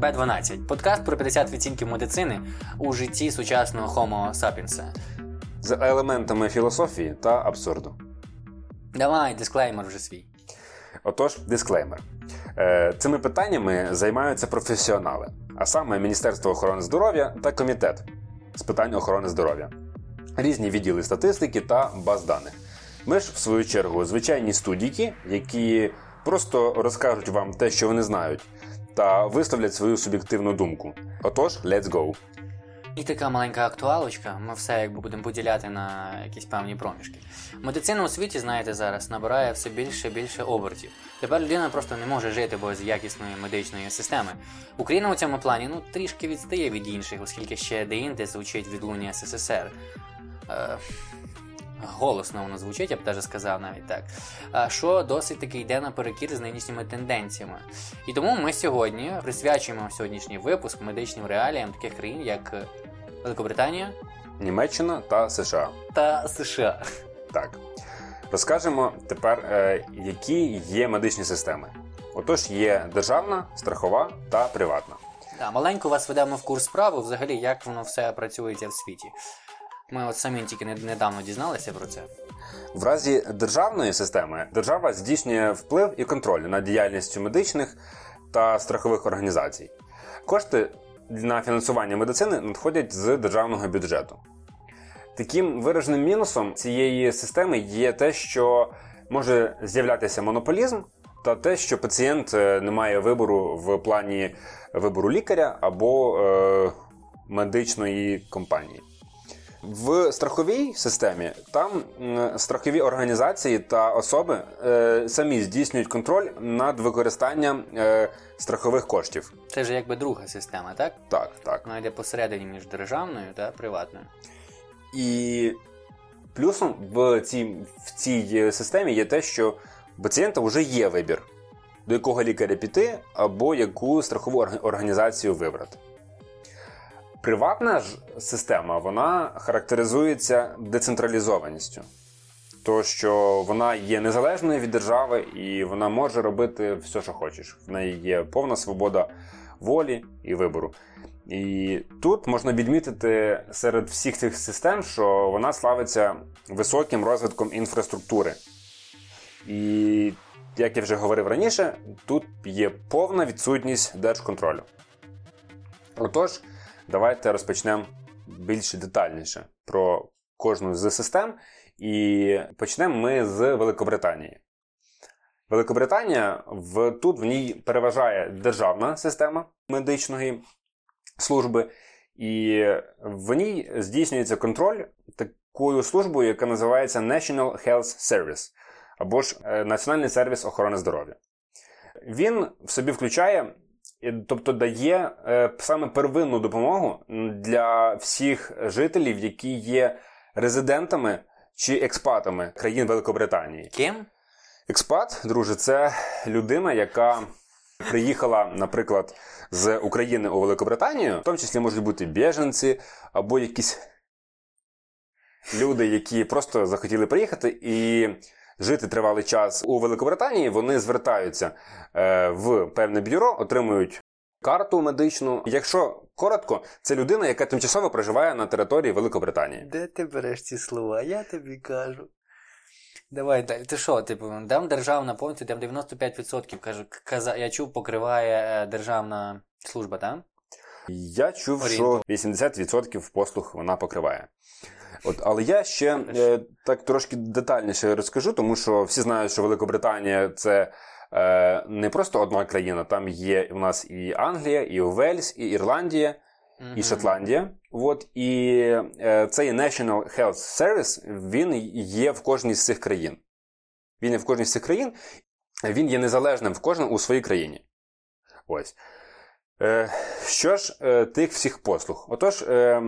Це Б12, подкаст про 50 відцінків медицини у житті сучасного Homo sapiens. з елементами філософії та абсурду. Давай, дисклеймер вже свій. Отож, дисклеймер. Е, Цими питаннями займаються професіонали, а саме Міністерство охорони здоров'я та комітет з питань охорони здоров'я, різні відділи статистики та баз даних. Ми ж, в свою чергу, звичайні студійки, які просто розкажуть вам те, що вони знають, та висловлять свою суб'єктивну думку. Отож, let's go! І така маленька актуалочка. Ми все якби будемо поділяти на якісь певні проміжки. Медицина у світі, знаєте, зараз набирає все більше і більше обертів. Тепер людина просто не може жити без якісної медичної системи. Україна у цьому плані ну трішки відстає від інших, оскільки ще деінде звучить відлуння СССР. Е, голосно воно звучить, я б теж сказав навіть так. Що досить таки йде наперекір з нинішніми тенденціями. І тому ми сьогодні присвячуємо сьогоднішній випуск медичним реаліям таких країн, як Великобританія Німеччина та США. та США. Так. Розкажемо тепер, е, які є медичні системи. Отож, є державна, страхова та приватна. Да, маленько вас ведемо в курс справи, взагалі, як воно все працюється в світі. Ми от самі тільки недавно дізналися про це. В разі державної системи держава здійснює вплив і контроль над діяльністю медичних та страхових організацій. Кошти на фінансування медицини надходять з державного бюджету. Таким вираженим мінусом цієї системи є те, що може з'являтися монополізм, та те, що пацієнт е, не має вибору в плані вибору лікаря або е, медичної компанії. В страховій системі там страхові організації та особи е, самі здійснюють контроль над використанням е, страхових коштів. Це ж якби друга система, так? Так, так. Вона йде посередині між державною та приватною. І плюсом в цій, в цій системі є те, що у пацієнта вже є вибір, до якого лікаря піти або яку страхову організацію вибрати. Приватна ж система вона характеризується децентралізованістю. То, що вона є незалежною від держави і вона може робити все, що хочеш. В неї є повна свобода волі і вибору. І тут можна відмітити серед всіх цих систем, що вона славиться високим розвитком інфраструктури. І, як я вже говорив раніше, тут є повна відсутність держконтролю. Отож, давайте розпочнемо більш детальніше про кожну з систем. І почнемо ми з Великобританії. Великобританія в, тут в ній переважає державна система медичної служби, і в ній здійснюється контроль такою службою, яка називається National Health Service або ж е, Національний сервіс охорони здоров'я. Він в собі включає, тобто дає е, саме первинну допомогу для всіх жителів, які є резидентами чи експатами країн Великобританії. Ким? Експат, друже, це людина, яка приїхала, наприклад, з України у Великобританію, в тому числі можуть бути біженці або якісь люди, які просто захотіли приїхати і жити тривалий час у Великобританії. Вони звертаються е, в певне бюро, отримують карту медичну. Якщо коротко, це людина, яка тимчасово проживає на території Великобританії. Де ти береш ці слова? Я тобі кажу. Давай, дай- ти що, типу, дам державна повністю, там 95%, кажу, каза, я чув, покриває е, державна служба, так? Я чув, що 80% послуг вона покриває. От, але я ще е, так трошки детальніше розкажу, тому що всі знають, що Великобританія це е, не просто одна країна, там є у нас і Англія, і Уельс, і Ірландія, і Шотландія. От, і е, цей National Health Service він є в кожній з цих країн. Він є в кожній з цих країн, він є незалежним в кожному у своїй країні. Ось. Е, що ж е, тих всіх послуг? Отож, е,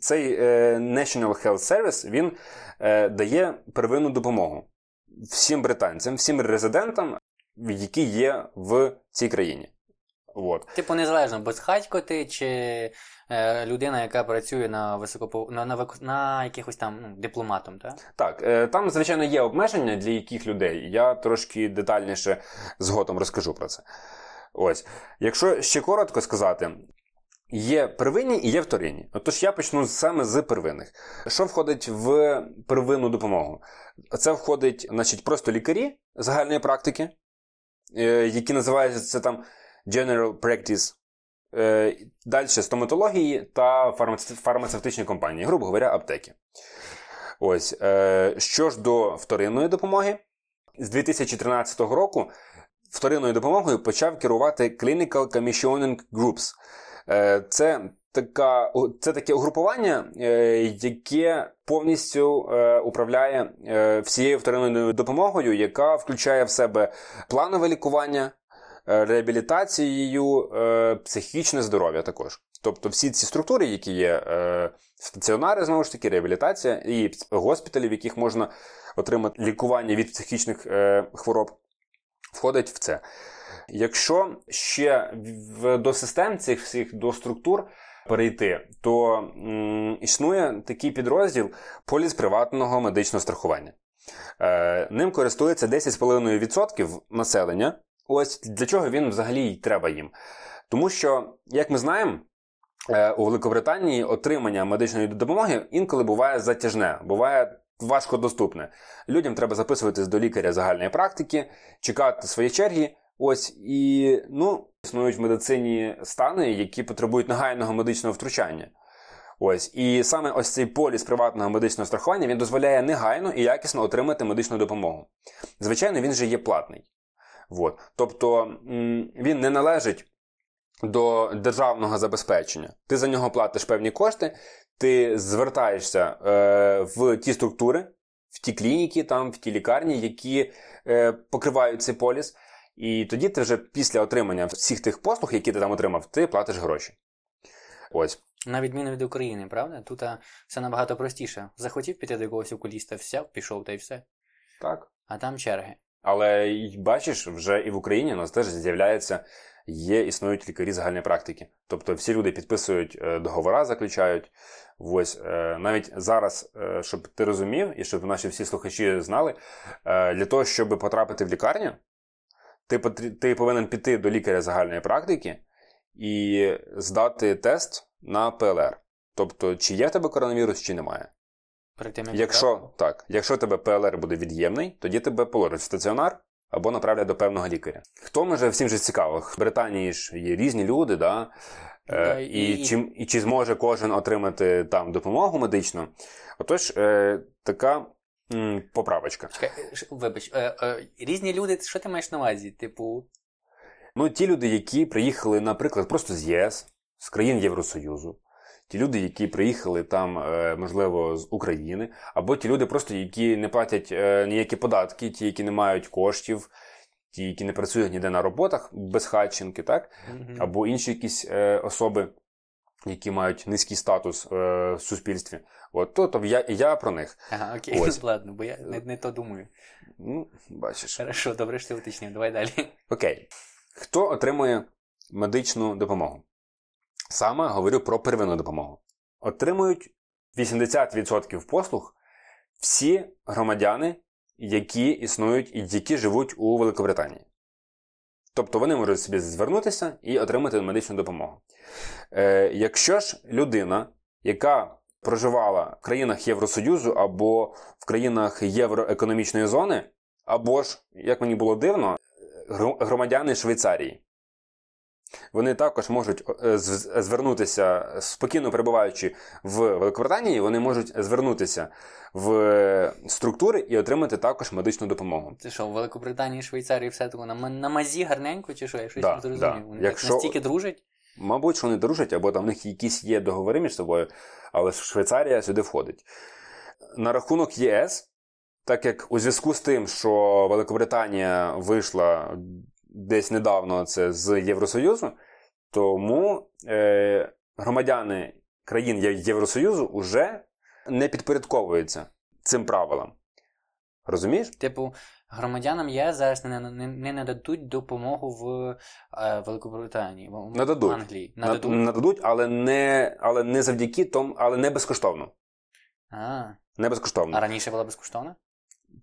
цей National Health Service він дає первинну допомогу всім британцям, всім резидентам, які є в цій країні. От. Типу, незалежно, безхатько ти чи е, людина, яка працює на високопо... на, на, на якихось там ну, дипломатом, так? Так, е, там, звичайно, є обмеження для яких людей. Я трошки детальніше згодом розкажу про це. Ось. Якщо ще коротко сказати, є первинні і є вторинні. Отож я почну саме з первинних. Що входить в первинну допомогу? Це входить, значить, просто лікарі загальної практики, е, які називаються там General Practice. Е, Далі стоматології та фармацевтичні компанії, грубо говоря, аптеки. Ось. е, Що ж до вторинної допомоги, з 2013 року вторинною допомогою почав керувати Clinical Commissioning Groups. Е, Це, така, це таке угрупування, е, яке повністю е, управляє всією вторинною допомогою, яка включає в себе планове лікування, реабілітацією, психічне здоров'я також. Тобто всі ці структури, які є стаціонари, знову ж таки, реабілітація і госпіталі, в яких можна отримати лікування від психічних хвороб, входить в це. Якщо ще в, до систем цих всіх до структур перейти, то м, існує такий підрозділ поліс приватного медичного страхування. Е, ним користується 10,5% населення. Ось для чого він взагалі й треба їм. Тому що, як ми знаємо, е, у Великобританії отримання медичної допомоги інколи буває затяжне, буває важкодоступне. Людям треба записуватись до лікаря загальної практики, чекати свої черги. Ось і ну, існують в медицині стани, які потребують негайного медичного втручання. Ось і саме ось цей поліс приватного медичного страхування він дозволяє негайно і якісно отримати медичну допомогу. Звичайно, він же є платний. От. Тобто він не належить до державного забезпечення. Ти за нього платиш певні кошти, ти звертаєшся е, в ті структури, в ті клініки, там, в ті лікарні, які е, покривають цей поліс. І тоді ти вже після отримання всіх тих послуг, які ти там отримав, ти платиш гроші. Ось. На відміну від України, правда? Тут а, все набагато простіше. Захотів піти до якогось окуліста, все, пішов та й все. Так. А там черги. Але бачиш, вже і в Україні у нас теж з'являється, є, існують лікарі загальної практики. Тобто всі люди підписують е, договори, заключають. Ось е, навіть зараз, е, щоб ти розумів, і щоб наші всі слухачі знали, для того, щоб потрапити в лікарню, ти, ти повинен піти до лікаря загальної практики і здати тест на ПЛР. Тобто, чи є в тебе коронавірус, чи немає. Перед тим, як Якщо так, якщо тебе ПЛР буде від'ємний, тоді тебе положать в стаціонар або направлять до певного лікаря. Хто може всім же цікаво? В Британії ж є різні люди, да? Е, і- і, чи, і чи зможе кожен отримати там допомогу медичну? Отож, е, така м, поправочка. Чекай, е, вибач, е, е, різні люди, що ти маєш на увазі? Типу, Ну, ті люди, які приїхали, наприклад, просто з ЄС, з країн Євросоюзу, ті люди, які приїхали там, е, можливо, з України, або ті люди, просто які не платять е, ніякі податки, ті, які не мають коштів, ті, які не працюють ніде на роботах без хатченки, так? або інші якісь е, особи, які мають низький статус е, в суспільстві. От, то, то я, я про них. Ага, окей, Ось. ладно, бо я не, не то думаю. Ну, бачиш. Хорошо, добре, що ти уточнив, давай далі. Окей. Хто отримує медичну допомогу? Саме говорю про первинну допомогу. Отримують 80% послуг всі громадяни, які існують і які живуть у Великобританії. Тобто вони можуть собі звернутися і отримати медичну допомогу. Е, якщо ж людина, яка проживала в країнах Євросоюзу або в країнах Євроекономічної зони, або ж, як мені було дивно, громадяни Швейцарії. Вони також можуть е, звернутися, спокійно перебуваючи в Великобританії, вони можуть звернутися в структури і отримати також медичну допомогу. Це що, в Великобританії, Швейцарії все тако на, на мазі гарненько, чи що? Я щось Да, не зрозумів. да. Вони Якщо- так настільки дружать? Мабуть, що вони дружать, або там в них якісь є договори між собою, але Швейцарія сюди входить. На рахунок ЄС, так як у зв'язку з тим, що Великобританія вийшла десь недавно це з Євросоюзу, тому е, громадяни країн Євросоюзу вже не підпорядковуються цим правилам. Розумієш? Типу, громадянам ЄС зараз не, не, не нададуть допомогу в е, Великобританії, в, Нададуть. Англії. На- Нададуть. Нададуть, але не, але не завдяки тому, але не безкоштовно. А, Не безкоштовно. а раніше була безкоштовна?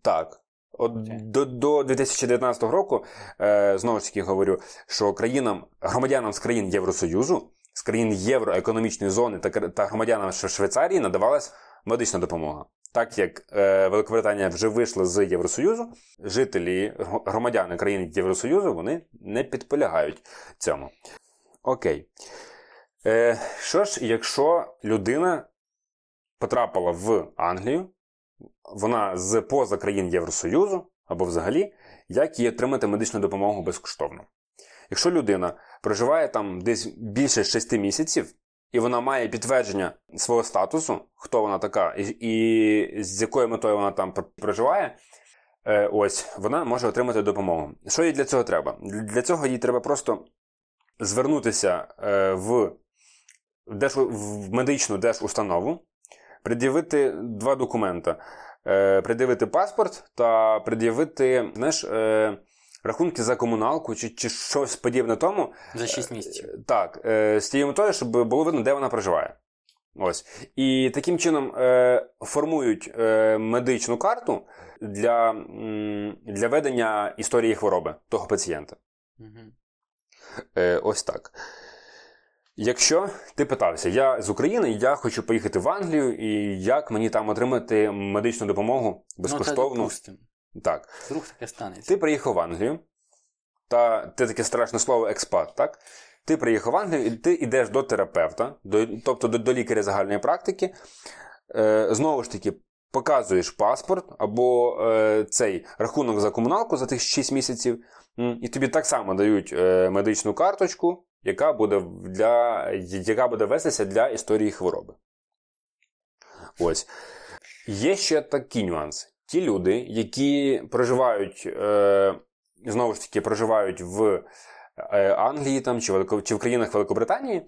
Так. От до, до 2019 року, е, знову ж таки говорю, що країнам, громадянам з країн Євросоюзу, з країн Євроекономічної зони та, та громадянам Швейцарії надавалась медична допомога. Так як е, Великобританія вже вийшла з Євросоюзу, жителі, гр- громадяни країн Євросоюзу вони не підполягають цьому. Окей. Е, що ж, якщо людина потрапила в Англію, вона з поза країн Євросоюзу або взагалі, як їй отримати медичну допомогу безкоштовно. Якщо людина проживає там десь більше 6 місяців, і вона має підтвердження свого статусу, хто вона така, і, і з якою метою вона там проживає, е, ось вона може отримати допомогу. Що їй для цього треба? Для цього їй треба просто звернутися е, в, держ, в медичну держустанову, пред'явити два документи: е, пред'явити паспорт та пред'явити знаєш, е, рахунки за комуналку чи, чи щось подібне тому. За 6 місяців. Так, е, з тією метою, щоб було видно, де вона проживає. Ось. І таким чином е, формують е, медичну карту для, для ведення історії хвороби того пацієнта. Угу. Е, ось так. Якщо ти питався, я з України, я хочу поїхати в Англію, і як мені там отримати медичну допомогу Ну, це безкоштовно? допустим. так. Вдруг таке станеться. Ти приїхав в Англію, та ти таке страшне слово експат, так? Ти приїхав в Англію, і ти йдеш до терапевта, до, тобто до, до лікаря загальної практики. Е, знову ж таки, показуєш паспорт або е, цей рахунок за комуналку за тих 6 місяців, і тобі так само дають е, медичну карточку, яка буде, для, яка буде вестися для історії хвороби. Ось. Є ще такі нюанси. Ті люди, які проживають, е, знову ж таки, проживають в е, Англії там, чи, Велико, чи в країнах Великобританії,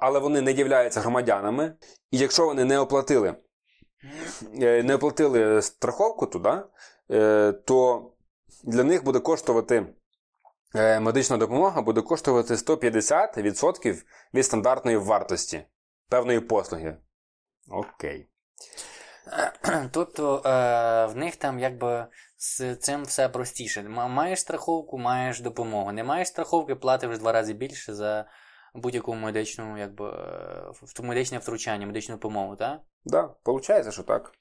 але вони не являються громадянами, і якщо вони не оплатили, е, не оплатили страховку туди, е, то для них буде коштувати медична допомога буде коштувати 150% від стандартної вартості певної послуги. Окей. Тобто е, в них там якби з цим все простіше. Маєш страховку, маєш допомогу. Не маєш страховки, платиш в два рази більше за будь-яку медичну, якби е, в- медичне втручання, медичну допомогу, так? Да, виходить, що так.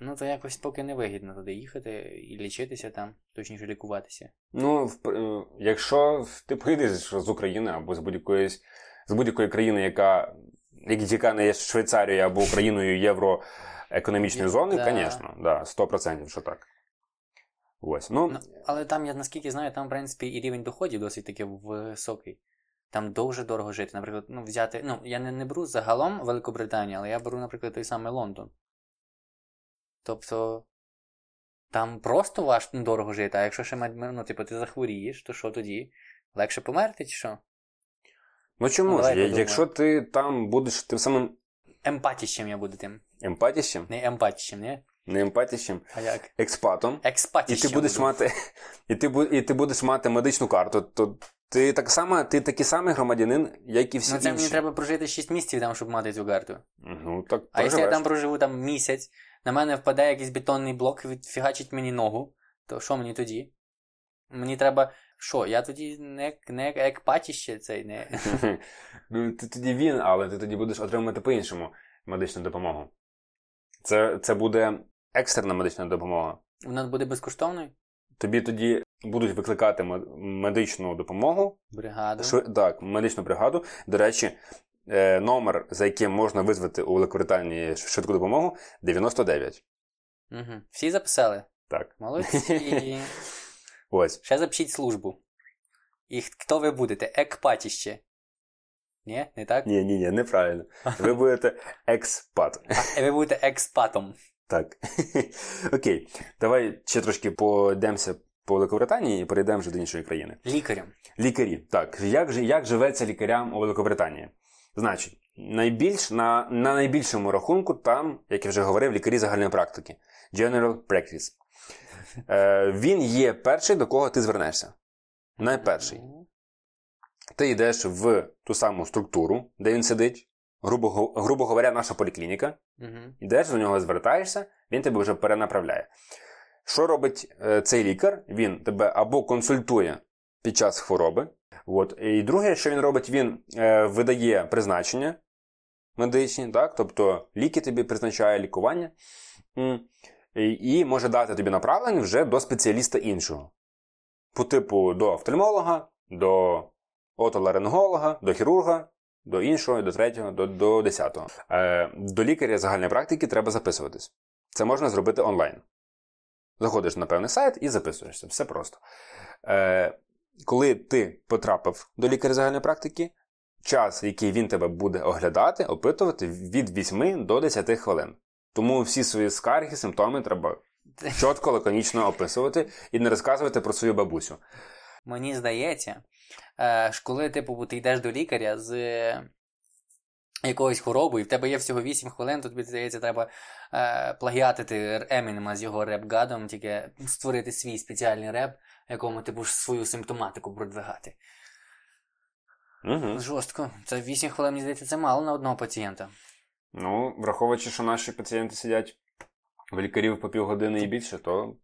Ну то якось поки не вигідно туди їхати і лічитися там, точніше лікуватися. Ну, в- е, якщо ти поїдеш з України або з будь-якої з будь-якої країни, яка, як- яка не є Швейцарією або Україною євроекономічної зони, Да. звісно, да, 100% що так. Ось. Ну, Ну, але там, я наскільки знаю, там, в принципі, і рівень доходів досить таки високий. Там дуже дорого жити. Наприклад, ну, взяти. Ну, я не, не беру загалом Великобританію, але я беру, наприклад, той самий Лондон. Тобто. Там просто важко дорого жити, а якщо ще мать- ну, типу, ти захворієш, то що тоді? Легше померти чи що? ну чому ну, ж? Я- Якщо ти там будеш тим самим Емпатіщем я буду тим. емпатіщем, Не емпатіщем, не? не емпатіщем, А як? експатом, і ти будеш буду. мати, і ти, і ти будеш мати медичну карту, то ти так само, ти такий самий громадянин, як і всі Ну, це інші. мені треба прожити 6 місяців там, щоб мати цю карту. Ну, так А якщо я там проживу там місяць, на мене впаде якийсь бетонний блок, відфігачить мені ногу, то що мені тоді? Мені треба. Що, я тоді не, не як- патіще цей, не. ну, ти тоді він, але ти тоді будеш отримувати по-іншому медичну допомогу. Це, це буде екстрена медична допомога. Вона буде безкоштовною? Тобі тоді будуть викликати медичну допомогу, Бригаду. шви- так, медичну бригаду. До речі, номер, за яким можна визвати у Великобританії швидку допомогу, 99. Угу. Всі записали? Так. Молодці. Ось. Ще запишіть службу. І хто ви будете? Екпатіще. Ні, не так? Ні, ні, ні, неправильно. Ви будете експат. А ви будете експатом. Так. Окей. Давай ще трошки подемося по Великобританії і перейдемо вже до іншої країни. Лікарем. Лікарі. Так, як, як живеться лікарям у Великобританії? Значить, найбільш, на, на найбільшому рахунку там, як я вже говорив, лікарі загальної практики. General Practice. Е, він є перший, до кого ти звернешся. Найперший. Ти йдеш в ту саму структуру, де він сидить, грубо, грубо говоря, наша поліклініка. Йдеш до нього, звертаєшся, він тебе вже перенаправляє. Що робить е, цей лікар? Він тебе або консультує під час хвороби. От. І друге, що він робить, він е, видає призначення медичні, так? тобто ліки тобі призначає лікування, і, може дати тобі направлення вже до спеціаліста іншого. По типу до офтальмолога, до отоларинголога, до хірурга, до іншого, до третього, до до десятого. Е, До лікаря загальної практики треба записуватись. Це можна зробити онлайн. Заходиш на певний сайт і записуєшся. Все просто. Е, Коли ти потрапив до лікаря загальної практики, час, який він тебе буде оглядати, опитувати від 8 до 10 хвилин. Тому всі свої скарги, симптоми треба чітко, лаконічно описувати і не розказувати про свою бабусю. Мені здається, е, коли типу, ти йдеш до лікаря з якоюсь хворобою, і в тебе є всього 8 хвилин, то тобі здається, треба е, плагіатити Емінема з його Rap God ом, тільки створити свій спеціальний реп, якому ти будеш свою симптоматику продвигати. Угу. Жорстко. Це 8 хвилин, мені здається, це мало на одного пацієнта. Ну, враховуючи, що наші пацієнти сидять в лікарів по півгодини і більше, то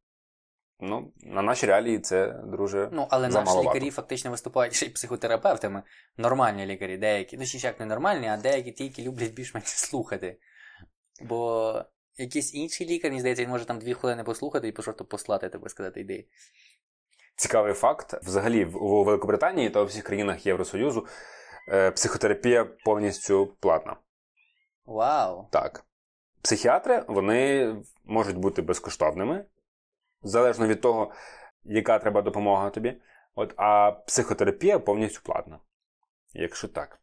ну, на наші реалії це, друже. Ну, але наші лікарі фактично виступають ще й психотерапевтами. Нормальні лікарі, деякі. Ну, ще як не нормальні, а деякі ті, які люблять більш-менш слухати. Бо якийсь інший лікар, мені здається, він може там дві хвилини послухати і просто послати тебе сказати, йди. Цікавий факт. Взагалі, у Великобританії та у всіх країнах Євросоюзу е, психотерапія повністю платна. Вау! Так. Психіатри вони можуть бути безкоштовними, залежно від того, яка треба допомога тобі. От, а психотерапія повністю платна. Якщо так.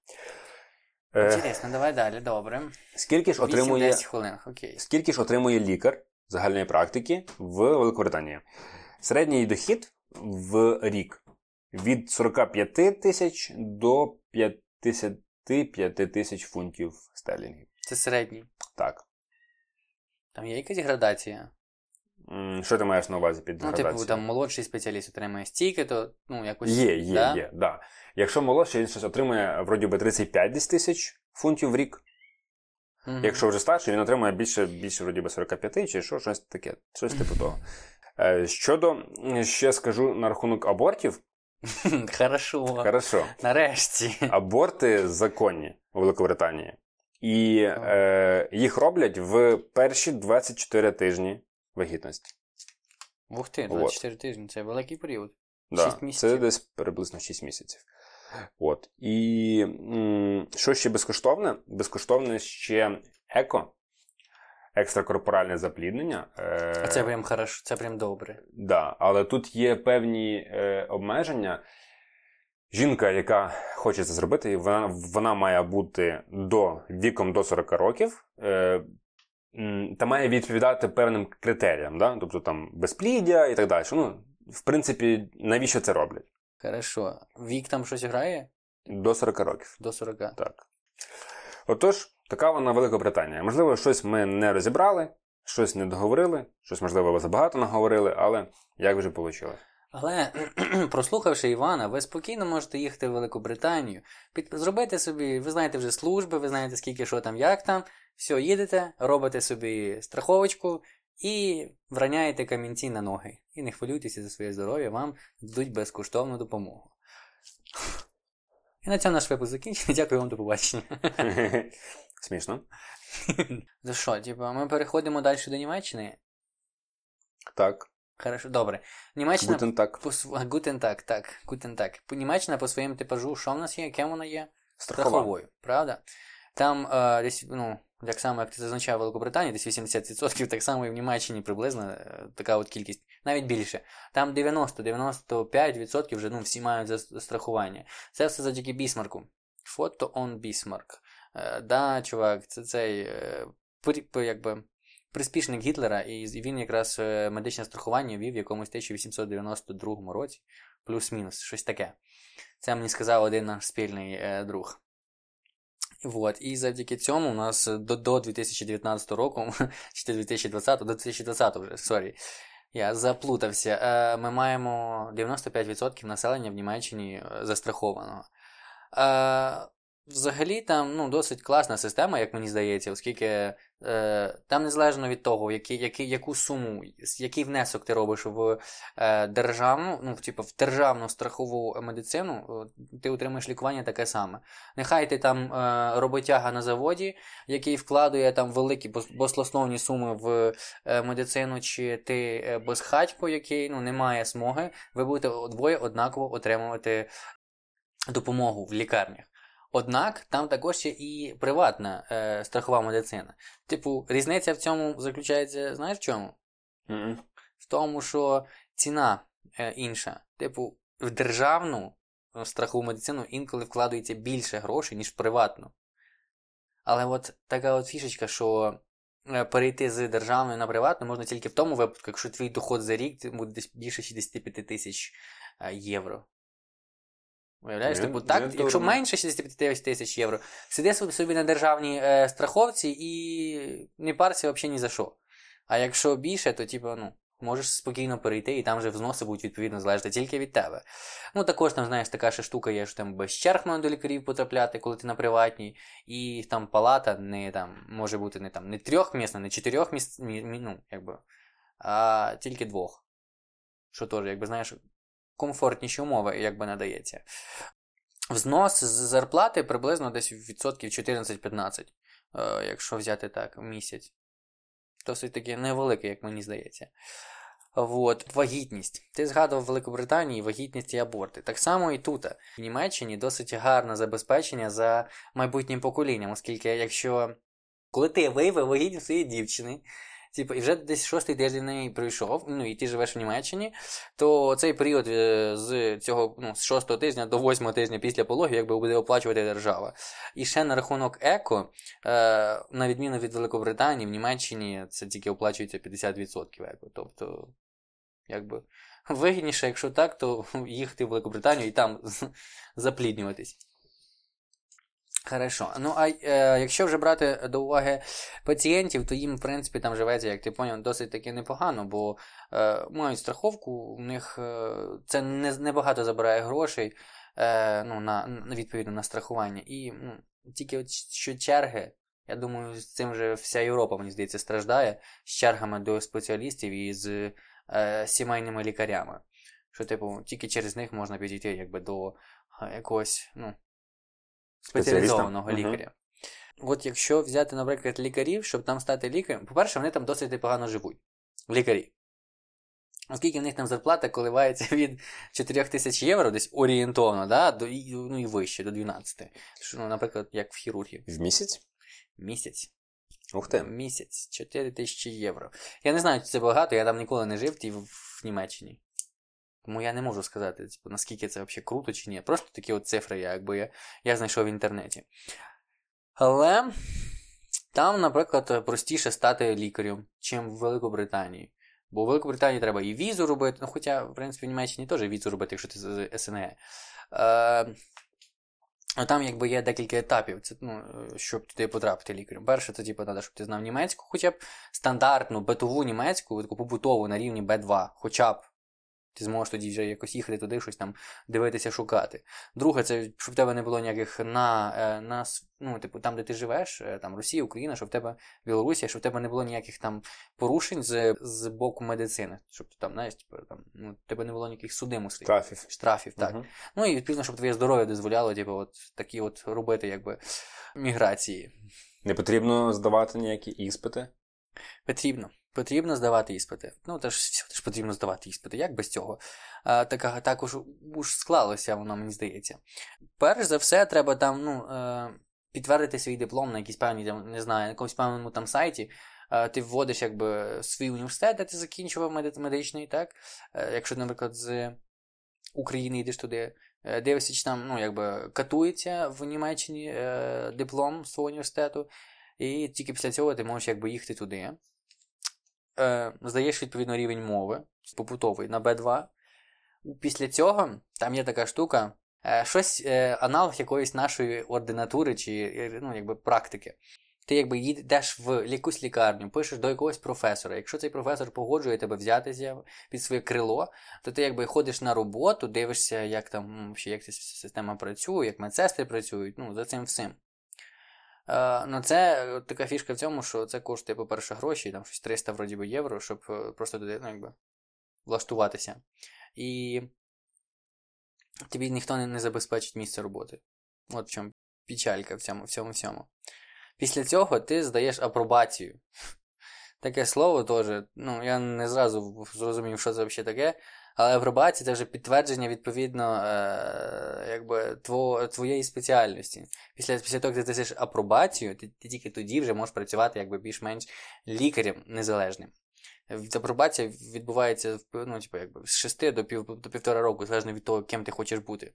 Е, Інтересно, давай далі, добре. скільки ж отримує 8-10 хвилин, окей. Скільки ж отримує лікар загальної практики в Великобританії? Середній дохід в рік від 45 тисяч до 55 тисяч фунтів стерлінгів. Це середній. Так. Там є якась градація. Що ти маєш на увазі під Ну, типу, там молодший спеціаліст отримує стільки, то ну якось. Є, є, да? є, да. Якщо молодший, він щось отримує вроді би 35 тисяч фунтів в рік. Мгм. Якщо вже старший, він отримує більше, більше вроді би 45 чи що, щось таке, щось типу того. Е, Щодо, ще скажу на рахунок абортів. Хорошо. Хорошо. Нарешті. Аборти законні у Великобританії. І е, їх роблять в перші 24 тижні вагітності. Ух ти, От. 24 тижні, це великий період. Да, Шість місяців. Це десь приблизно 6 місяців. От. І м, що ще безкоштовне? Безкоштовне ще еко, екстракорпоральне запліднення. Е, А це прям хорошо, це прям добре. Да, але тут є певні е, обмеження. Жінка, яка хоче це зробити, вона, вона має бути до віком до 40 років. Е, та має відповідати певним критеріям, да? тобто там безпліддя і так далі. Ну, в принципі, навіщо це роблять? Хорошо. Вік там щось грає? До 40 років. До 40. Так. Отож, така вона Великобританія. Можливо, щось ми не розібрали, щось не договорили, щось, можливо, забагато наговорили, але як вже вийшло? Але прослухавши Івана, ви спокійно можете їхати в Великобританію, під... зробити собі, ви знаєте вже служби, ви знаєте скільки що там, як там. Все, їдете, робите собі страховочку і враняєте камінці на ноги. І не хвилюйтеся за своє здоров'я, вам дадуть безкоштовну допомогу. І на цьому наш випуск закінчений. Дякую вам до побачення. Смішно. Ну що, типу, ми переходимо далі до Німеччини. Так. Хорошо, добре. Німеччина Guten Tag. по. Guten Tag, так, guten Tag. Німеччина по своєму типажу, що в нас є? Кем вона є? Страхова. Страховою, правда? Там е, десь, ну, так само, як ти зазначав Великобританії, десь 80%, так само і в Німеччині приблизно е, така от кількість, навіть більше. Там 90-95% вже ну, всі мають за- страхування. Це все завдяки Бісмарку. Отто фон Бісмарк. Е, да, чувак, це цей е, якби, приспішник Гітлера, і він якраз е, медичне страхування вів в якомусь 1892 році, плюс-мінус, щось таке. Це мені сказав один наш спільний е, друг. Вот. І завдяки цьому у нас до, до 2019 року, чи 2020, до 2020 вже, sorry, я заплутався. Е, Ми маємо 95% населення в Німеччині застрахованого. Взагалі там ну, досить класна система, як мені здається, оскільки е, там незалежно від того, які, які, яку суму, який внесок ти робиш в е, державну, ну, типу, в державну страхову медицину, ти отримаєш лікування таке саме. Нехай ти там е, роботяга на заводі, який вкладує там великі баслосновні суми в е, медицину, чи ти е, безхатько, який ну, не має смоги, ви будете двоє однаково отримувати допомогу в лікарнях. Однак там також є і приватна е, страхова медицина. Типу, різниця в цьому заключається, знаєш в чому? Mm-mm. В тому, що ціна е, інша. Типу, в державну е, страхову медицину інколи вкладається більше грошей, ніж в приватну. Але от така от фішечка, що е, перейти з державної на приватну можна тільки в тому випадку, якщо твій доход за рік буде десь більше 65 тисяч е, євро. Уявляєш, типу, так, дорого. якщо менше 65 тисяч євро, сиди собі на державній е, страховці і не парся взагалі ні за що. А якщо більше, то типу, ну, можеш спокійно перейти, і там вже взноси будуть відповідно залежати тільки від тебе. Ну, також там, знаєш, така ще штука є, що там без черг можна до лікарів потрапляти, коли ти на приватній, і там палата не там може бути не там не трьохмісна, не чотирьох місць, ну, якби, а тільки двох. Що теж, якби знаєш, комфортніші умови, якби надається. Взнос з зарплати приблизно десь відсотків 14-15, е, якщо взяти так, в місяць. Досить таки невеликий, як мені здається. От, вагітність. Ти згадував Великобританії вагітність і аборти. Так само і тут. В Німеччині досить гарне забезпечення за майбутнім поколінням, оскільки якщо коли ти виявив вагітність своєї дівчини, Типу, і вже десь шостий тиждень неї пройшов, ну і ти живеш в Німеччині, то цей період е, з цього ну, з шостого тижня до восьмого тижня після пологів якби буде оплачувати держава. І ще на рахунок еко, е, на відміну від Великобританії, в Німеччині це тільки оплачується 50% еко. Тобто, якби вигідніше, якщо так, то їхати в Великобританію і там запліднюватись. Хорошо. Ну, а е, якщо вже брати до уваги пацієнтів, то їм, в принципі, там живеться, як ти поняв, досить таки непогано, бо е, мають страховку, у них е, це не, небагато забирає грошей е, ну, на, відповідно на страхування. І ну, тільки от що черги, я думаю, з цим вже вся Європа, мені здається, страждає з чергами до спеціалістів і з е, сімейними лікарями. Що, типу, тільки через них можна підійти якби до е, якогось, ну спеціалізованого лікаря. От якщо взяти, наприклад, лікарів, щоб там стати лікарем, по-перше, вони там досить непогано живуть. Лікарі. Оскільки в них там зарплата коливається від 4 тисяч євро, десь орієнтовно, да, до, ну і вище, до 12. Що, ну, наприклад, як в хірургії. В місяць? Місяць. Ух ти. Місяць 4 тисячі євро. Я не знаю, чи це багато, я там ніколи не жив ті в, в Німеччині. Тому я не можу сказати, типу, наскільки це взагалі круто чи ні. Просто такі от цифри, якби я, я знайшов в інтернеті. Але там, наприклад, простіше стати лікарем, чим в Великобританії. Бо в Великобританії треба і візу робити, ну хоча, в принципі, в Німеччині теж візу робити, якщо ти з СНГ. Е, Ну, там якби є декілька етапів, це, ну, щоб туди потрапити лікарем. Перше, це типу, треба, щоб ти знав німецьку, хоча б стандартну битову німецьку, таку побутову на рівні B2, хоча б ти зможеш тоді вже якось їхати туди, щось там дивитися, шукати. Друге, це щоб в тебе не було ніяких на, е, на ну, типу, там, де ти живеш, е, там Росія, Україна, щоб в тебе Білорусія, щоб в тебе не було ніяких там порушень з, з боку медицини. Щоб там, знаєш, типу, там, ну, в тебе не було ніяких судимостей. Штрафів. Штрафів, так. Мгм. Ну і відповідно, щоб твоє здоров'я дозволяло, типу, от такі от робити, якби міграції. Не потрібно здавати ніякі іспити. Потрібно. Потрібно здавати іспити. Ну, теж всюди ж потрібно здавати іспити. Як без цього? А, така, також уж склалося, воно мені здається. Перш за все, треба там, ну, е, підтвердити свій диплом на якійсь певній, не знаю, на якомусь певному там сайті. Е, ти вводиш якби свій університет, де ти закінчував меди- медичний, так? Е, якщо, наприклад, з України йдеш туди, дивишся, чи там, ну, якби катується в Німеччині диплом свого університету, і тільки після цього ти можеш якби їхати туди. Е, здаєш відповідно рівень мови побутовий на B2. Після цього там є така штука, е, щось е, аналог якоїсь нашої ординатури чи е, ну, якби практики. ти якби йдеш в якусь лікарню, пишеш до якогось професора. Якщо цей професор погоджує тебе взятися під своє крило, то ти якби ходиш на роботу, дивишся, як там як ця система працює, як медсестри працюють, ну, за цим всім. Е, ну, це така фішка в цьому, що це коштує, по-перше, гроші, там щось 300 вроді би, євро, щоб е, просто туди, ну, якби, влаштуватися. І тобі ніхто не, не забезпечить місце роботи. От в чому печалька в цьому всьому всьому. Після цього ти здаєш апробацію. Таке слово теж, ну, я не зразу зрозумів, що це взагалі таке. Але апробація це вже підтвердження відповідно е, якби, тво, твоєї спеціальності. Після після того, як ти даєш апробацію, ти, ти тільки тоді вже можеш працювати якби більш-менш лікарем незалежним. Апробація відбувається ну, типу, якби, з 6 до пів, до півтора року, залежно від того, ким ти хочеш бути.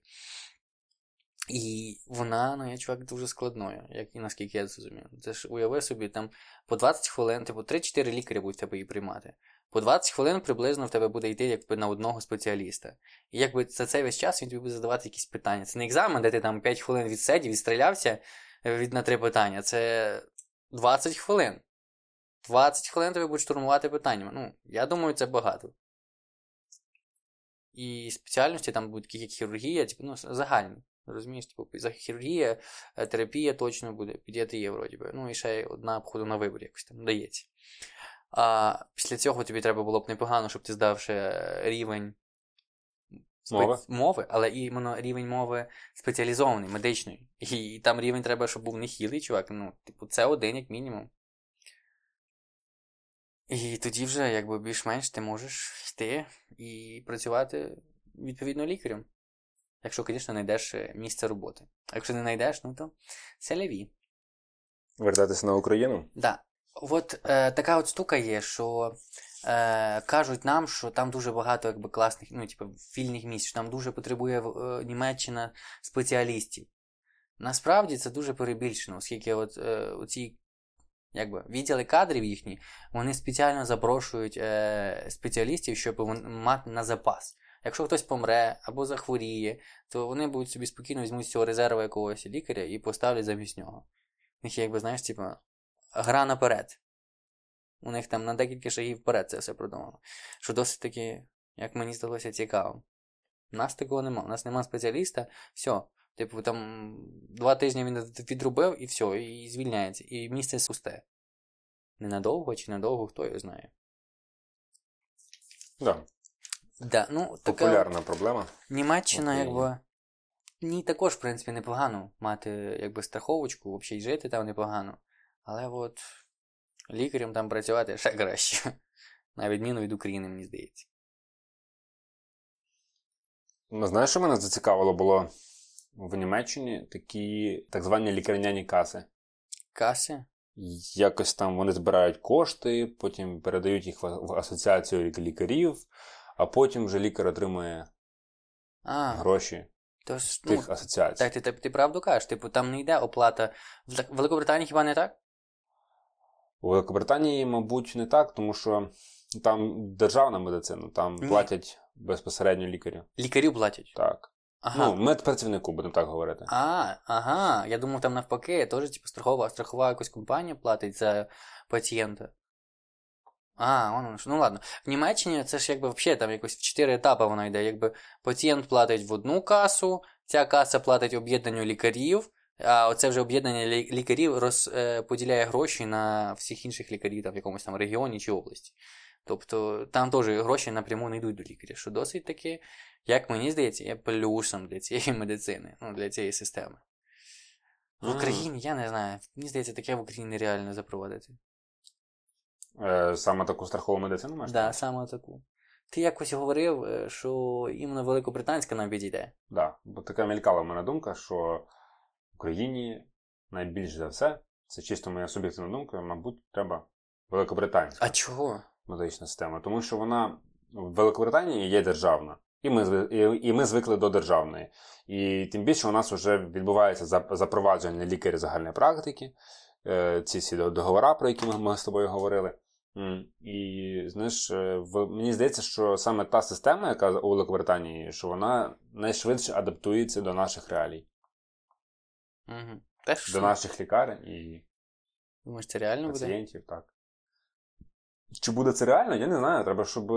І вона, ну, я чувак, дуже складною, як і наскільки я зрозумів. Це ж уяви собі, там по 20 хвилин, типу 3-4 лікарі будуть тебе її приймати. По 20 хвилин приблизно в тебе буде йти якби на одного спеціаліста. І якби за цей весь час він тобі буде задавати якісь питання. Це не екзамен, де ти там 5 хвилин відсидів, відстрілявся від на три питання. Це 20 хвилин. 20 хвилин тобі будуть штурмувати питання. Ну, я думаю, це багато. І спеціальності там будуть такі, як хірургія, типу, ну, загальні. Розумієш, типу, хірургія, е, терапія точно буде, педіатрія, вроді би. Ну і ще одна обходу на вибір якось там дається. А після цього тобі треба було б непогано, щоб ти здав ще рівень мови, мови але іменно рівень мови спеціалізований, медичної. І там рівень треба, щоб був не хілий, чувак. Ну, типу, це один, як мінімум. І тоді вже, якби більш-менш ти можеш йти і працювати відповідно лікарем. Якщо, звісно, знайдеш е, місце роботи. А якщо не знайдеш, ну то селяві. Вертатися на Україну? Так. Да. От е, така от штука є, що е, кажуть нам, що там дуже багато якби, класних, ну, типу, вільних місць, що там дуже потребує е, Німеччина спеціалістів. Насправді це дуже перебільшено, оскільки от, е, оці якби, відділи кадрів їхні, вони спеціально запрошують е, спеціалістів, щоб мати на запас. Якщо хтось помре або захворіє, то вони будуть собі спокійно візьмуть з цього резерву якогось лікаря і поставлять замість нього. Них якби, знаєш, типу, гра наперед. У них там на декілька шагів вперед це все продумано. Що досить таки, як мені здалося, цікаво. У нас такого нема. У нас нема спеціаліста, все. Типу, там два тижні він відрубив і все, і звільняється. І місце пусте. Ненадовго чи надовго, хто його знає. Да. Да, ну, така Популярна проблема. Німеччина, якби. Ні, також, в принципі, непогано мати якби страховочку, взагалі жити там непогано. Але от лікарем там працювати ще краще. На відміну від України, мені здається. Ну, знаєш, що мене зацікавило було в Німеччині такі так звані лікарняні каси. Каси? Якось там вони збирають кошти, потім передають їх в асоціацію лікарів, а потім вже лікар отримує а, гроші тож, з тих ну, асоціацій. Так, ти, ти, ти правду кажеш, типу, там не йде оплата. В Великобританії хіба не так? У Великобританії, мабуть, не так, тому що там державна медицина, там Ні. платять безпосередньо лікарю. Лікарю платять? Так. Ага. Ну, медпрацівнику, будемо так говорити. А, ага. Я думав, там навпаки, теж типу, страхова, страхова якась компанія платить за пацієнта. А, воно ну ладно. В Німеччині це ж якби взагалі там якось в чотири етапи вона йде. Якби пацієнт платить в одну касу, ця каса платить об'єднанню лікарів, а оце вже об'єднання лікарів розподіляє е, гроші на всіх інших лікарів там, в якомусь там регіоні чи області. Тобто там теж гроші напряму не йдуть до лікаря, що досить таки, як мені здається, є плюсом для цієї медицини, ну, для цієї системи. В Україні, я не знаю, мені здається, таке в Україні нереально запровадити. Е, Саме таку страхову медицину маєш? Так, да, саме таку. Ти якось говорив, е, що іменно Великобританська нам підійде. Так, да, бо така мількала в мене думка, що Україні найбільш за все, це чисто моя суб'єктивна думка, мабуть, треба Великобританська. А чого? Медична система. Тому що вона в Великобританії є державна. І ми і, і ми звикли до державної. І тим більше у нас вже відбувається запровадження лікарів загальної практики, е, ці всі договори, про які ми з тобою говорили. І знаєш, е, в, мені здається, що саме та система, яка у Великобританії, що вона найшвидше адаптується до наших реалій. Угу. Теж до наших лікарень і Думаєш, це реально буде? пацієнтів, так. Чи буде це реально, я не знаю. Треба, щоб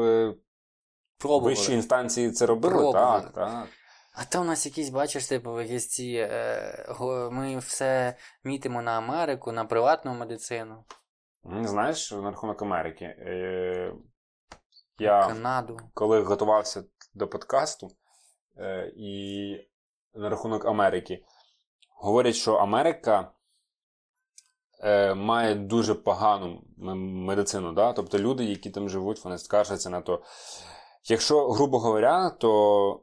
Пробували. вищі інстанції це робили. Пробували. Так, так. А то у нас якісь, бачиш, типу, якісь ці. Е, ми все мітимо на Америку, на приватну медицину, знаєш, на рахунок Америки. Е, я Канаду. коли готувався до подкасту е, і на рахунок Америки, говорять, що Америка е, має дуже погану медицину. Да? Тобто люди, які там живуть, вони скаржаться на то. Якщо, грубо говоря, то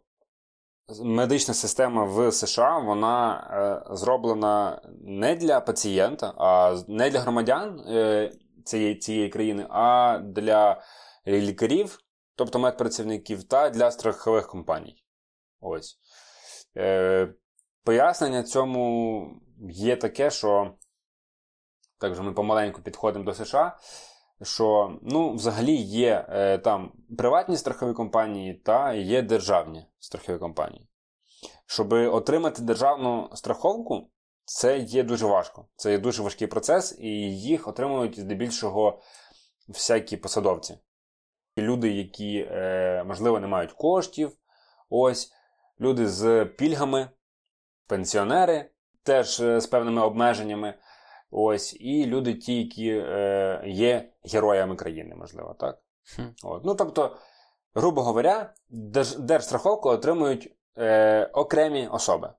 медична система в США вона е, зроблена не для пацієнта, а не для громадян е, цієї, цієї країни, а для лікарів, тобто медпрацівників, та для страхових компаній. Ось. Е, пояснення цьому є таке, що так вже ми помаленьку підходимо до США. Що ну, взагалі є е, там приватні страхові компанії та є державні страхові компанії. Щоб отримати державну страховку, це є дуже важко. Це є дуже важкий процес, і їх отримують здебільшого всякі посадовці. Люди, які, е, можливо, не мають коштів, ось, люди з пільгами, пенсіонери, теж е, з певними обмеженнями. Ось, і люди, ті, які е, є героями країни, можливо, так? Хм. От. Ну, тобто, грубо говоря, держ, держстраховку отримують е, окремі особи.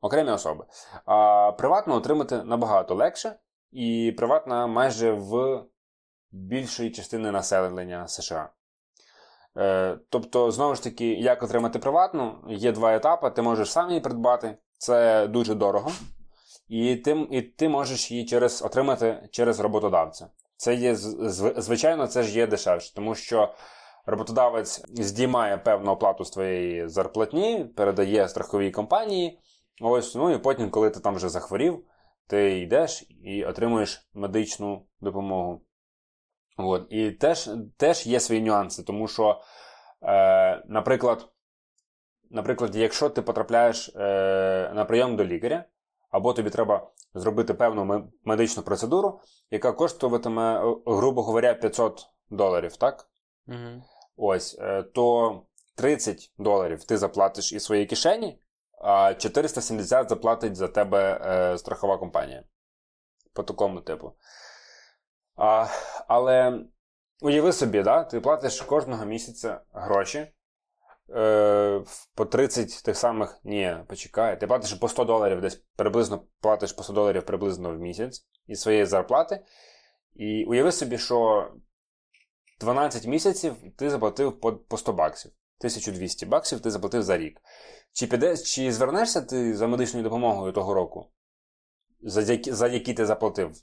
Окремі особи. А приватну отримати набагато легше, і приватна майже в більшої частини населення США. Е, тобто, знову ж таки, як отримати приватну, є два етапи. Ти можеш сам її придбати, це дуже дорого. І ти, і ти можеш її через, отримати через роботодавця. Це є звичайно, це ж є дешевше, тому що роботодавець здіймає певну оплату з твоєї зарплатні, передає страховій компанії. Ось, ну і потім, коли ти там вже захворів, ти йдеш і отримуєш медичну допомогу. От. І теж, теж є свої нюанси, тому що, е, наприклад, наприклад, якщо ти потрапляєш е, на прийом до лікаря, або тобі треба зробити певну медичну процедуру, яка коштуватиме, е, грубо говоря, 500 доларів, так? Угу. Ось, е, то 30 доларів ти заплатиш із своєї кишені, а 470 заплатить за тебе е, страхова компанія. По такому типу. А, але уяви собі, да, ти платиш кожного місяця гроші. Е, по 30 тих самих. Ні, почекай. Ти платиш по 100 доларів, десь приблизно платиш по 100 доларів приблизно в місяць із своєї зарплати. І уяви собі, що 12 місяців ти заплатив по, по 100 баксів. 1200 баксів ти заплатив за рік. Чи піде, чи звернешся ти за медичною допомогою того року? За за які ти заплатив?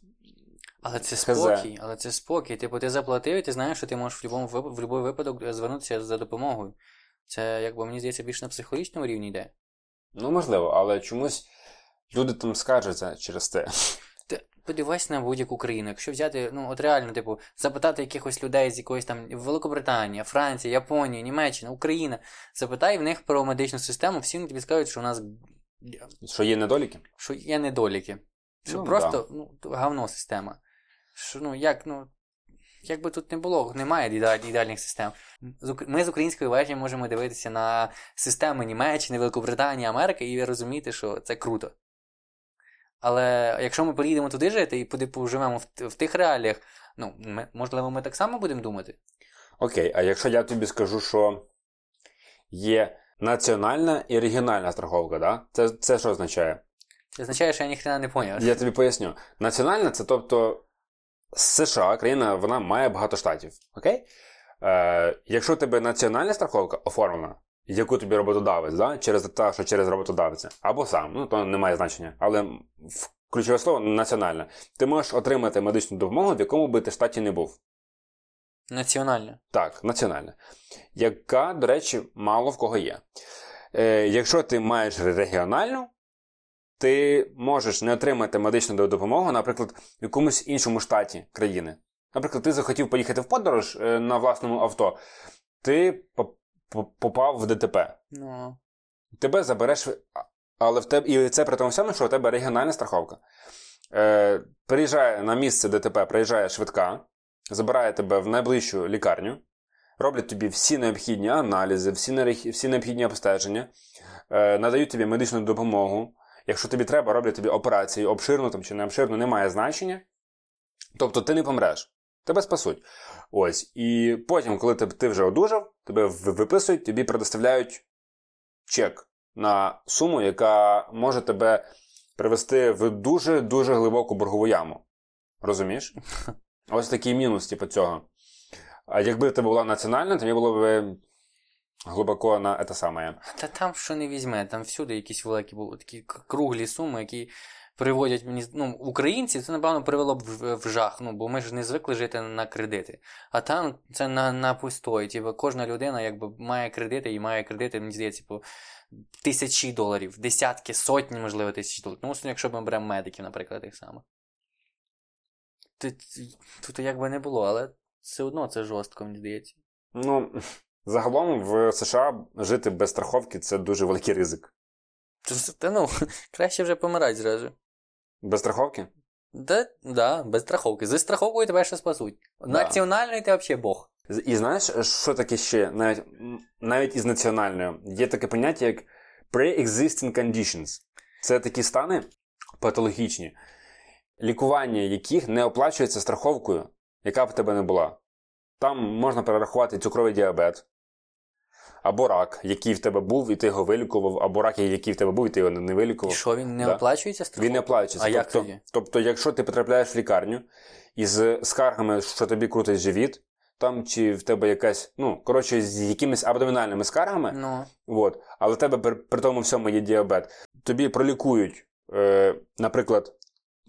Але це спокій, але це спокій. Типу, ти заплатив, і ти знаєш, що ти можеш в будь-якому в будь-який випадок е, звернутися за допомогою. Це, якби мені здається, більше на психологічному рівні йде. Ну, можливо, але чомусь люди там скаржаться через це. Ти подивайся на будь-яку країну. Якщо взяти, ну от реально, типу, запитати якихось людей з якоїсь там Великобританія, Франція, Японія, Німеччина, Україна, запитай в них про медичну систему, всі тобі скажуть, що у нас Що є недоліки? що є недоліки. Що Ну, просто ну, то говно система. Що, ну, як, ну, як би тут не було, немає ідеальних систем. Ми з української вежі можемо дивитися на системи Німеччини, Великобританії, Америки і розуміти, що це круто. Але якщо ми поїдемо туди жити і поживемо в, в тих реаліях, ну, ми, можливо, ми так само будемо думати. Окей, а якщо я тобі скажу, що є національна і регіональна страховка, да? це, це що означає? Це означає, що я ніхрена не поняв. Я тобі поясню. Національна це тобто США, країна, вона має багато штатів. Окей? Е, якщо у тебе національна страховка оформлена, яку тобі роботодавець, да? через те, що через роботодавця, або сам, ну то не має значення. Але в- ключове слово національна. Ти можеш отримати медичну допомогу, в якому би ти штаті не був. Національно. Так, національна. Яка, до речі, мало в кого є. Е, якщо ти маєш регіональну, ти можеш не отримати медичну допомогу, наприклад, в якомусь іншому штаті країни. Наприклад, ти захотів поїхати в подорож е, на власному авто, ти по- по- попав в ДТП. Ну, Тебе забереш, але в тебе, і це при тому всьому, що у тебе регіональна страховка. Е, Приїжджає на місце ДТП, приїжджає швидка, забирає тебе в найближчу лікарню, роблять тобі всі необхідні аналізи, всі, всі необхідні обстеження, е, надають тобі медичну допомогу. Якщо тобі треба, роблять тобі операцію, обширну там чи не обширну, немає значення. Тобто ти не помреш, тебе спасуть. Ось. І потім, коли ти, ти вже одужав, тебе виписують, тобі предоставляють чек на суму, яка може тебе привести в дуже-дуже глибоку боргову яму. Розумієш? Ось такий мінус, типу, цього. А якби в тебе була національна, то мені було б глибоко на те саме. Та там що не візьме, там всюди якісь великі були такі круглі суми, які приводять мені. Ну, українці це, напевно, привело б в, в жах, ну, бо ми ж не звикли жити на кредити. А там це на, на пустої. Типу, кожна людина якби має кредити і має кредити, мені здається, по тисячі доларів, десятки, сотні, можливо, тисяч доларів. Ну, якщо ми беремо медиків, наприклад, тих самих. Тут, тут якби не було, але все одно це жорстко, мені здається. Ну, загалом в США жити без страховки це дуже великий ризик. Та, ну, краще вже помирати зразу. Без страховки? Да, да, без страховки. Зі страховкою тебе ще спасуть. Національний ти взагалі Бог. І знаєш, що таке ще, навіть, навіть із національною, є таке поняття, як pre-existing conditions. Це такі стани патологічні, лікування яких не оплачується страховкою, яка б тебе не була. Там можна перерахувати цукровий діабет, або рак, який в тебе був, і ти його вилікував, або рак, який в тебе був, і ти його не І вилікував. що він не Да. оплачується страховкою? Він не оплачується. А як тобто, тоді? тобто, якщо ти потрапляєш в лікарню із скаргами, що тобі крутить живіт, там чи в тебе якась, ну, коротше, з якимись абдомінальними скаргами, Ну, от, але в тебе при, при тому всьому є діабет, тобі пролікують, е, наприклад,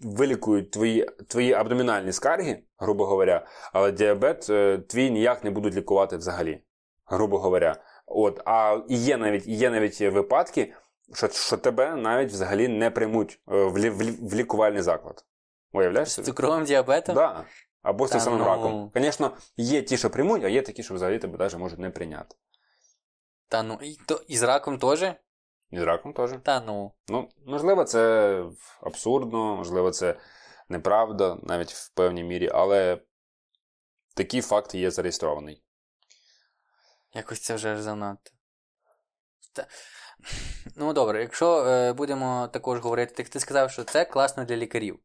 вилікують твої, твої абдомінальні скарги, грубо говоря, але діабет е, твій ніяк не будуть лікувати взагалі, грубо говоря. От, а є навіть, є навіть випадки, що, що тебе навіть взагалі не приймуть е, в, лі, в, в лікувальний заклад. Уявляєш з цукровим діабетом? Да. Або з самим ну. раком. Звісно, є ті, що приймуть, а є такі, що взагалі тебе навіть можуть не прийняти. Та ну, і, то, і з раком теж? І з раком теж. Та ну. Ну, можливо, це абсурдно, можливо, це неправда, навіть в певній мірі, але такий факт є зареєстрований. Якось це вже аж занадто. Та... Ну добре, якщо е, будемо також говорити, ти, ти сказав, що це класно для лікарів.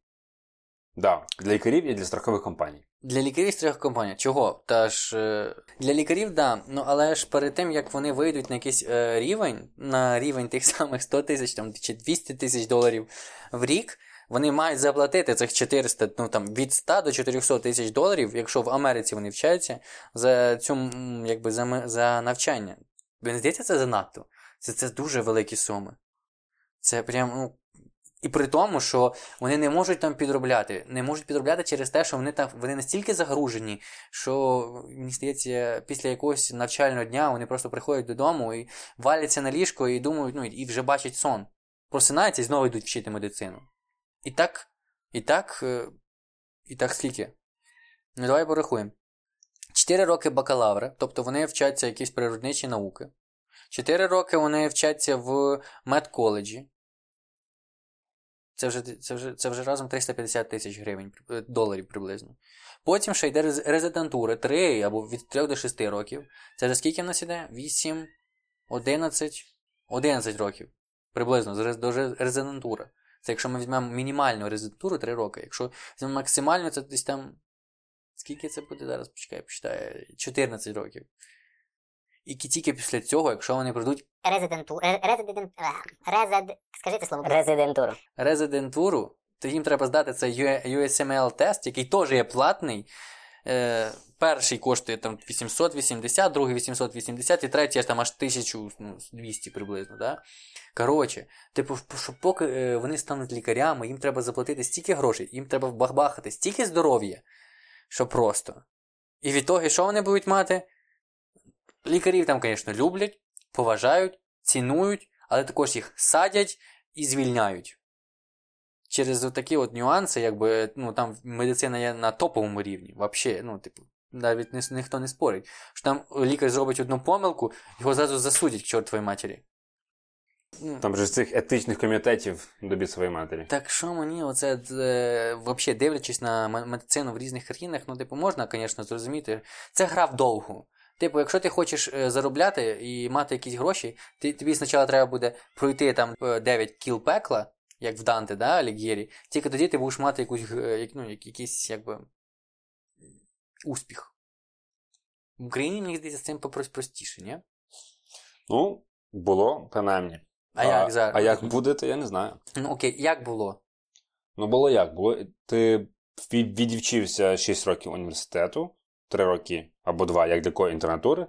Да, для лікарів і для страхових компаній. Для лікарів страхова компанія. Чого? Та ж е, для лікарів, да. Ну але ж перед тим як вони вийдуть на якийсь е, рівень, на рівень тих самих 100 тисяч там чи 200 тисяч доларів в рік, вони мають заплатити цих 400, ну там від 100 до 400 тисяч доларів, якщо в Америці вони вчаться, за цю якби за, за навчання. Мені здається, це занадто. Це, це дуже великі суми. Це прям, ну. І при тому, що вони не можуть там підробляти. Не можуть підробляти через те, що вони там вони настільки загружені, що мені здається, після якогось навчального дня вони просто приходять додому і валяться на ліжко і думають, ну і вже бачать сон. Просинаються і знову йдуть вчити медицину. І так, і так, е, і так скільки? Ну, давай порахуємо. 4 роки бакалавра, тобто вони вчаться якісь природничі науки. 4 роки вони вчаться в медколеджі. Це вже, це, вже, це вже разом 350 тисяч гривень, е, доларів приблизно. Потім ще йде рез- резидентура 3 або від 3 до 6 років. Це вже скільки в нас іде? 8, 11, 11 років. Приблизно до рез- резидентури. Це якщо ми візьмемо мінімальну резидентуру 3 роки. Якщо візьмемо максимальну, це десь там. Скільки це буде зараз? Почекай, почитаю. 14 років. І тільки після цього, якщо вони пройдуть резиденту, резидент, е, резид, скажи це слово. Резидентуру. резидентуру, то їм треба здати цей USML тест, який теж є платний. Е, перший коштує там 880, другий 880 і третій аж там аж 1200 приблизно. Да? Коротше, типу, що поки е, вони стануть лікарями, їм треба заплатити стільки грошей, їм треба вбахбахати стільки здоров'я, що просто. І від того, що вони будуть мати? Лікарів там, звісно, люблять, поважають, цінують, але також їх садять і звільняють. Через такі от нюанси, якби, ну, там медицина є на топовому рівні. Вообще, ну, типу, навіть ні, ніхто не спорить. Що там лікар зробить одну помилку, його зразу засудять к чортовій матері. Ну, Там же цих етичних комітетів до бісової матері. Так що мені, оце е, вообще дивлячись на медицину в різних країнах, ну, типу, можна, звісно, зрозуміти. Це гра вдовгу. Типу, якщо ти хочеш е, заробляти і мати якісь гроші, ти, тобі спочатку треба буде пройти там е, 9 кіл пекла, як в Данте, да, Алігєрі, тільки тоді ти будеш мати якусь, е, ну, якийсь, якби, успіх. В Україні, мені здається, з цим простіше, ні? Ну, було, принаймні. А, як зараз? А як буде, то я не знаю. Ну окей, як було? Ну, було як? Було, ти від- відівчився 6 років університету, 3 роки або 2, як для кої інтернатури,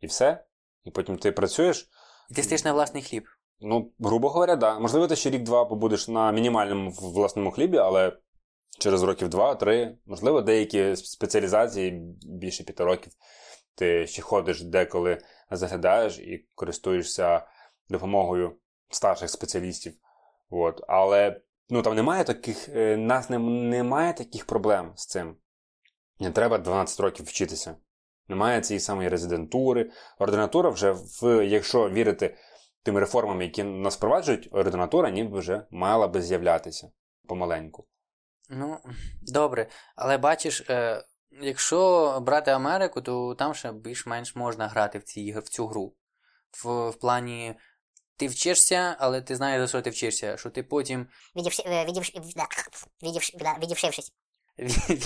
і все. І потім ти працюєш. І ти стаєш на власний хліб. Ну, грубо говоря, да. Можливо, ти ще рік-два побудеш на мінімальному власному хлібі, але через років два-три, можливо, деякі спеціалізації більше п'яти років. Ти ще ходиш деколи заглядаєш і користуєшся допомогою старших спеціалістів. От. Але ну, там немає таких, е, нас не, немає таких проблем з цим. Не треба 12 років вчитися. Немає цієї самої резидентури. Ординатура вже, в, якщо вірити тим реформам, які нас впроваджують, ординатура ніби вже мала би з'являтися помаленьку. Ну, добре, але бачиш, е, якщо брати Америку, то там ще більш-менш можна грати в, ці, в цю гру. В, в плані ти вчишся, але ти знаєш, за що ти вчишся, що ти потім Відівши, е, відівши, відівши, відівшившись.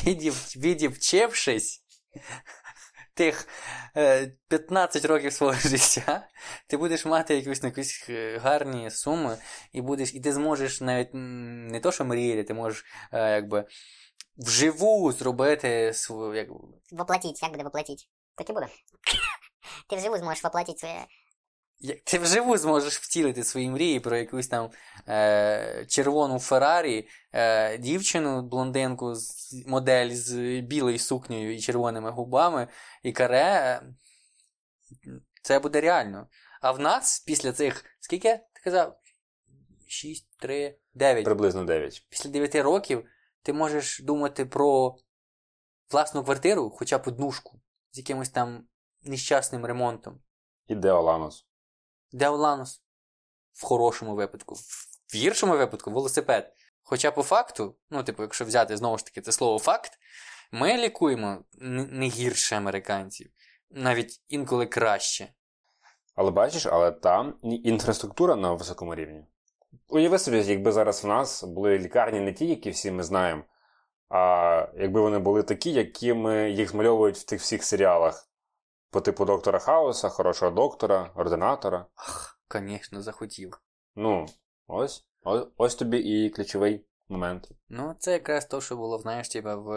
Відів, відівчившись тих е, 15 років свого життя, ти будеш мати ну, якісь е, гарні суми, і будеш, і ти зможеш навіть не то, що мріяти, ти можеш е, якби вживу зробити свою, як, Воплотіть, як буде воплотіть? Так і буде. Ти вживу зможеш воплотити своє. Як ти вживу зможеш втілити свої мрії про якусь там е, червону Феррарі, е, дівчину, блондинку, з, модель з білою сукнею і червоними губами, і каре. Це буде реально. А в нас після цих. Скільки ти казав? 6, 3, 9. Приблизно 9. Після 9 років ти можеш думати про власну квартиру, хоча б однушку, з якимось там нещасним ремонтом. І Деоланос. Де Оланос? В хорошому випадку. В гіршому випадку велосипед. Хоча по факту, ну, типу, якщо взяти знову ж таки це слово факт, ми лікуємо не гірше американців, навіть інколи краще. Але бачиш, але там інфраструктура на високому рівні. Уяви собі, якби зараз в нас були лікарні не ті, які всі ми знаємо, а якби вони були такі, якими їх змальовують в тих всіх серіалах. По типу доктора Хауса, хорошого доктора, ординатора. Ах, звісно, захотів. Ну, ось, ось, ось тобі і ключовий момент. Ну, це якраз то, що було, знаєш, типа, в,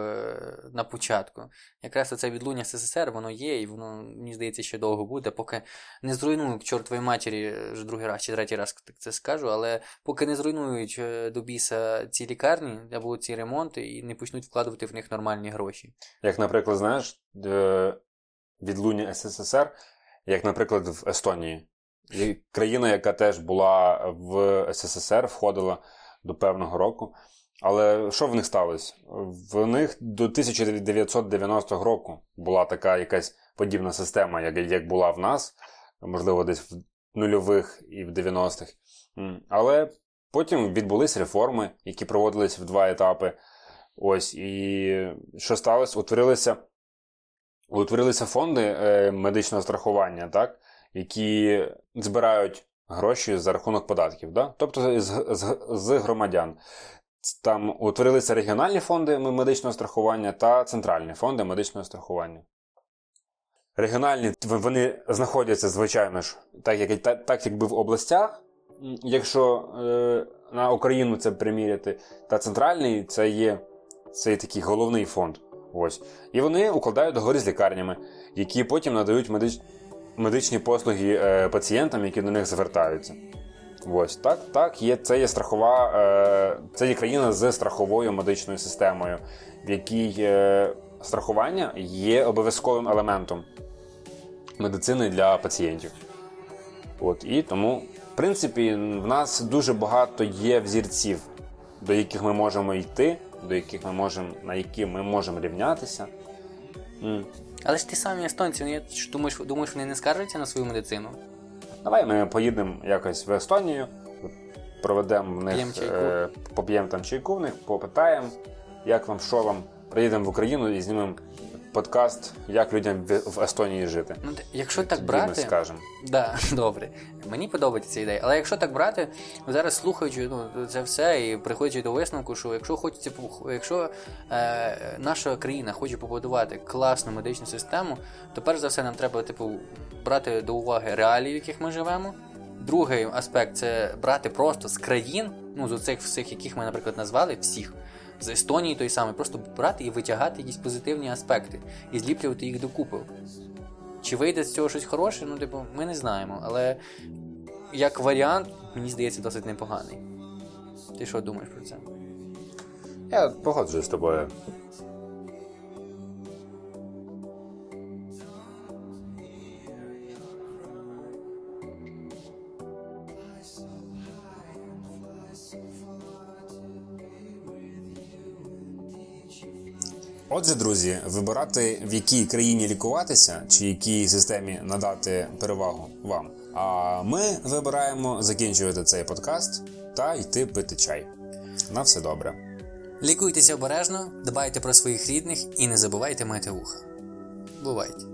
на початку. Якраз оце відлуння СССР, воно є, і воно, мені здається, ще довго буде, поки не зруйнують к чортовій матері, вже другий раз чи третій раз так це скажу, але поки не зруйнують е, до біса ці лікарні або ці ремонти і не почнуть вкладувати в них нормальні гроші. Як, наприклад, знаєш, е, відлуння СССР, як, наприклад, в Естонії. Країна, яка теж була в СССР, входила до певного року. Але що в них сталося? В них до 1990 року була така якась подібна система, як була в нас, можливо, десь в нульових і в 90-х. Але потім відбулись реформи, які проводились в два етапи. Ось, і що сталося? Утворилися, утворилися фонди е, медичного страхування, так? які збирають гроші за рахунок податків, да? тобто з, з, з громадян. Там утворилися регіональні фонди медичного страхування та центральні фонди медичного страхування. Регіональні вони знаходяться, звичайно ж, так, як, так, якби в областях, якщо е, на Україну це приміряти, та центральний це є цей такий головний фонд. Ось. І вони укладають договори з лікарнями, які потім надають медич... медичні послуги е, пацієнтам, які до них звертаються. Ось так, так, є, це є страхова, е, це є країна з страховою медичною системою, в якій е, страхування є обов'язковим елементом медицини для пацієнтів. От, і тому, в принципі, в нас дуже багато є взірців, до яких ми можемо йти, до яких ми можемо, на які ми можемо рівнятися. М. Але ж ті самі естонці, вони, ж думаєш, думаєш, вони не скаржаться на свою медицину? Давай ми поїдемо якось в Естонію, проведемо в П'єм них, чайку. е, поп'ємо там чайку в них, попитаємо, як вам, що вам. Приїдемо в Україну і знімемо подкаст, як людям в Естонії жити. Ну, якщо так ми брати, скажемо. Да, добре. Мені подобається ця ідея. Але якщо так брати, зараз слухаючи ну, це все і приходячи до висновку, що якщо хочеться якщо е, наша країна хоче побудувати класну медичну систему, то перш за все нам треба типу брати до уваги реалії, в яких ми живемо. Другий аспект це брати просто з країн, ну з оцих всіх, яких ми, наприклад, назвали, всіх. З Естонії той самий, просто брати і витягати якісь позитивні аспекти і зліплювати їх докупи. Чи вийде з цього щось хороше, ну, типу, ми не знаємо. Але як варіант, мені здається, досить непоганий. Ти що думаєш про це? Я погоджуюсь з тобою. Отже, друзі, вибирати в якій країні лікуватися чи якій системі надати перевагу вам. А ми вибираємо закінчувати цей подкаст та йти пити чай. На все добре. Лікуйтеся обережно, дбайте про своїх рідних і не забувайте мити вуха. Бувайте!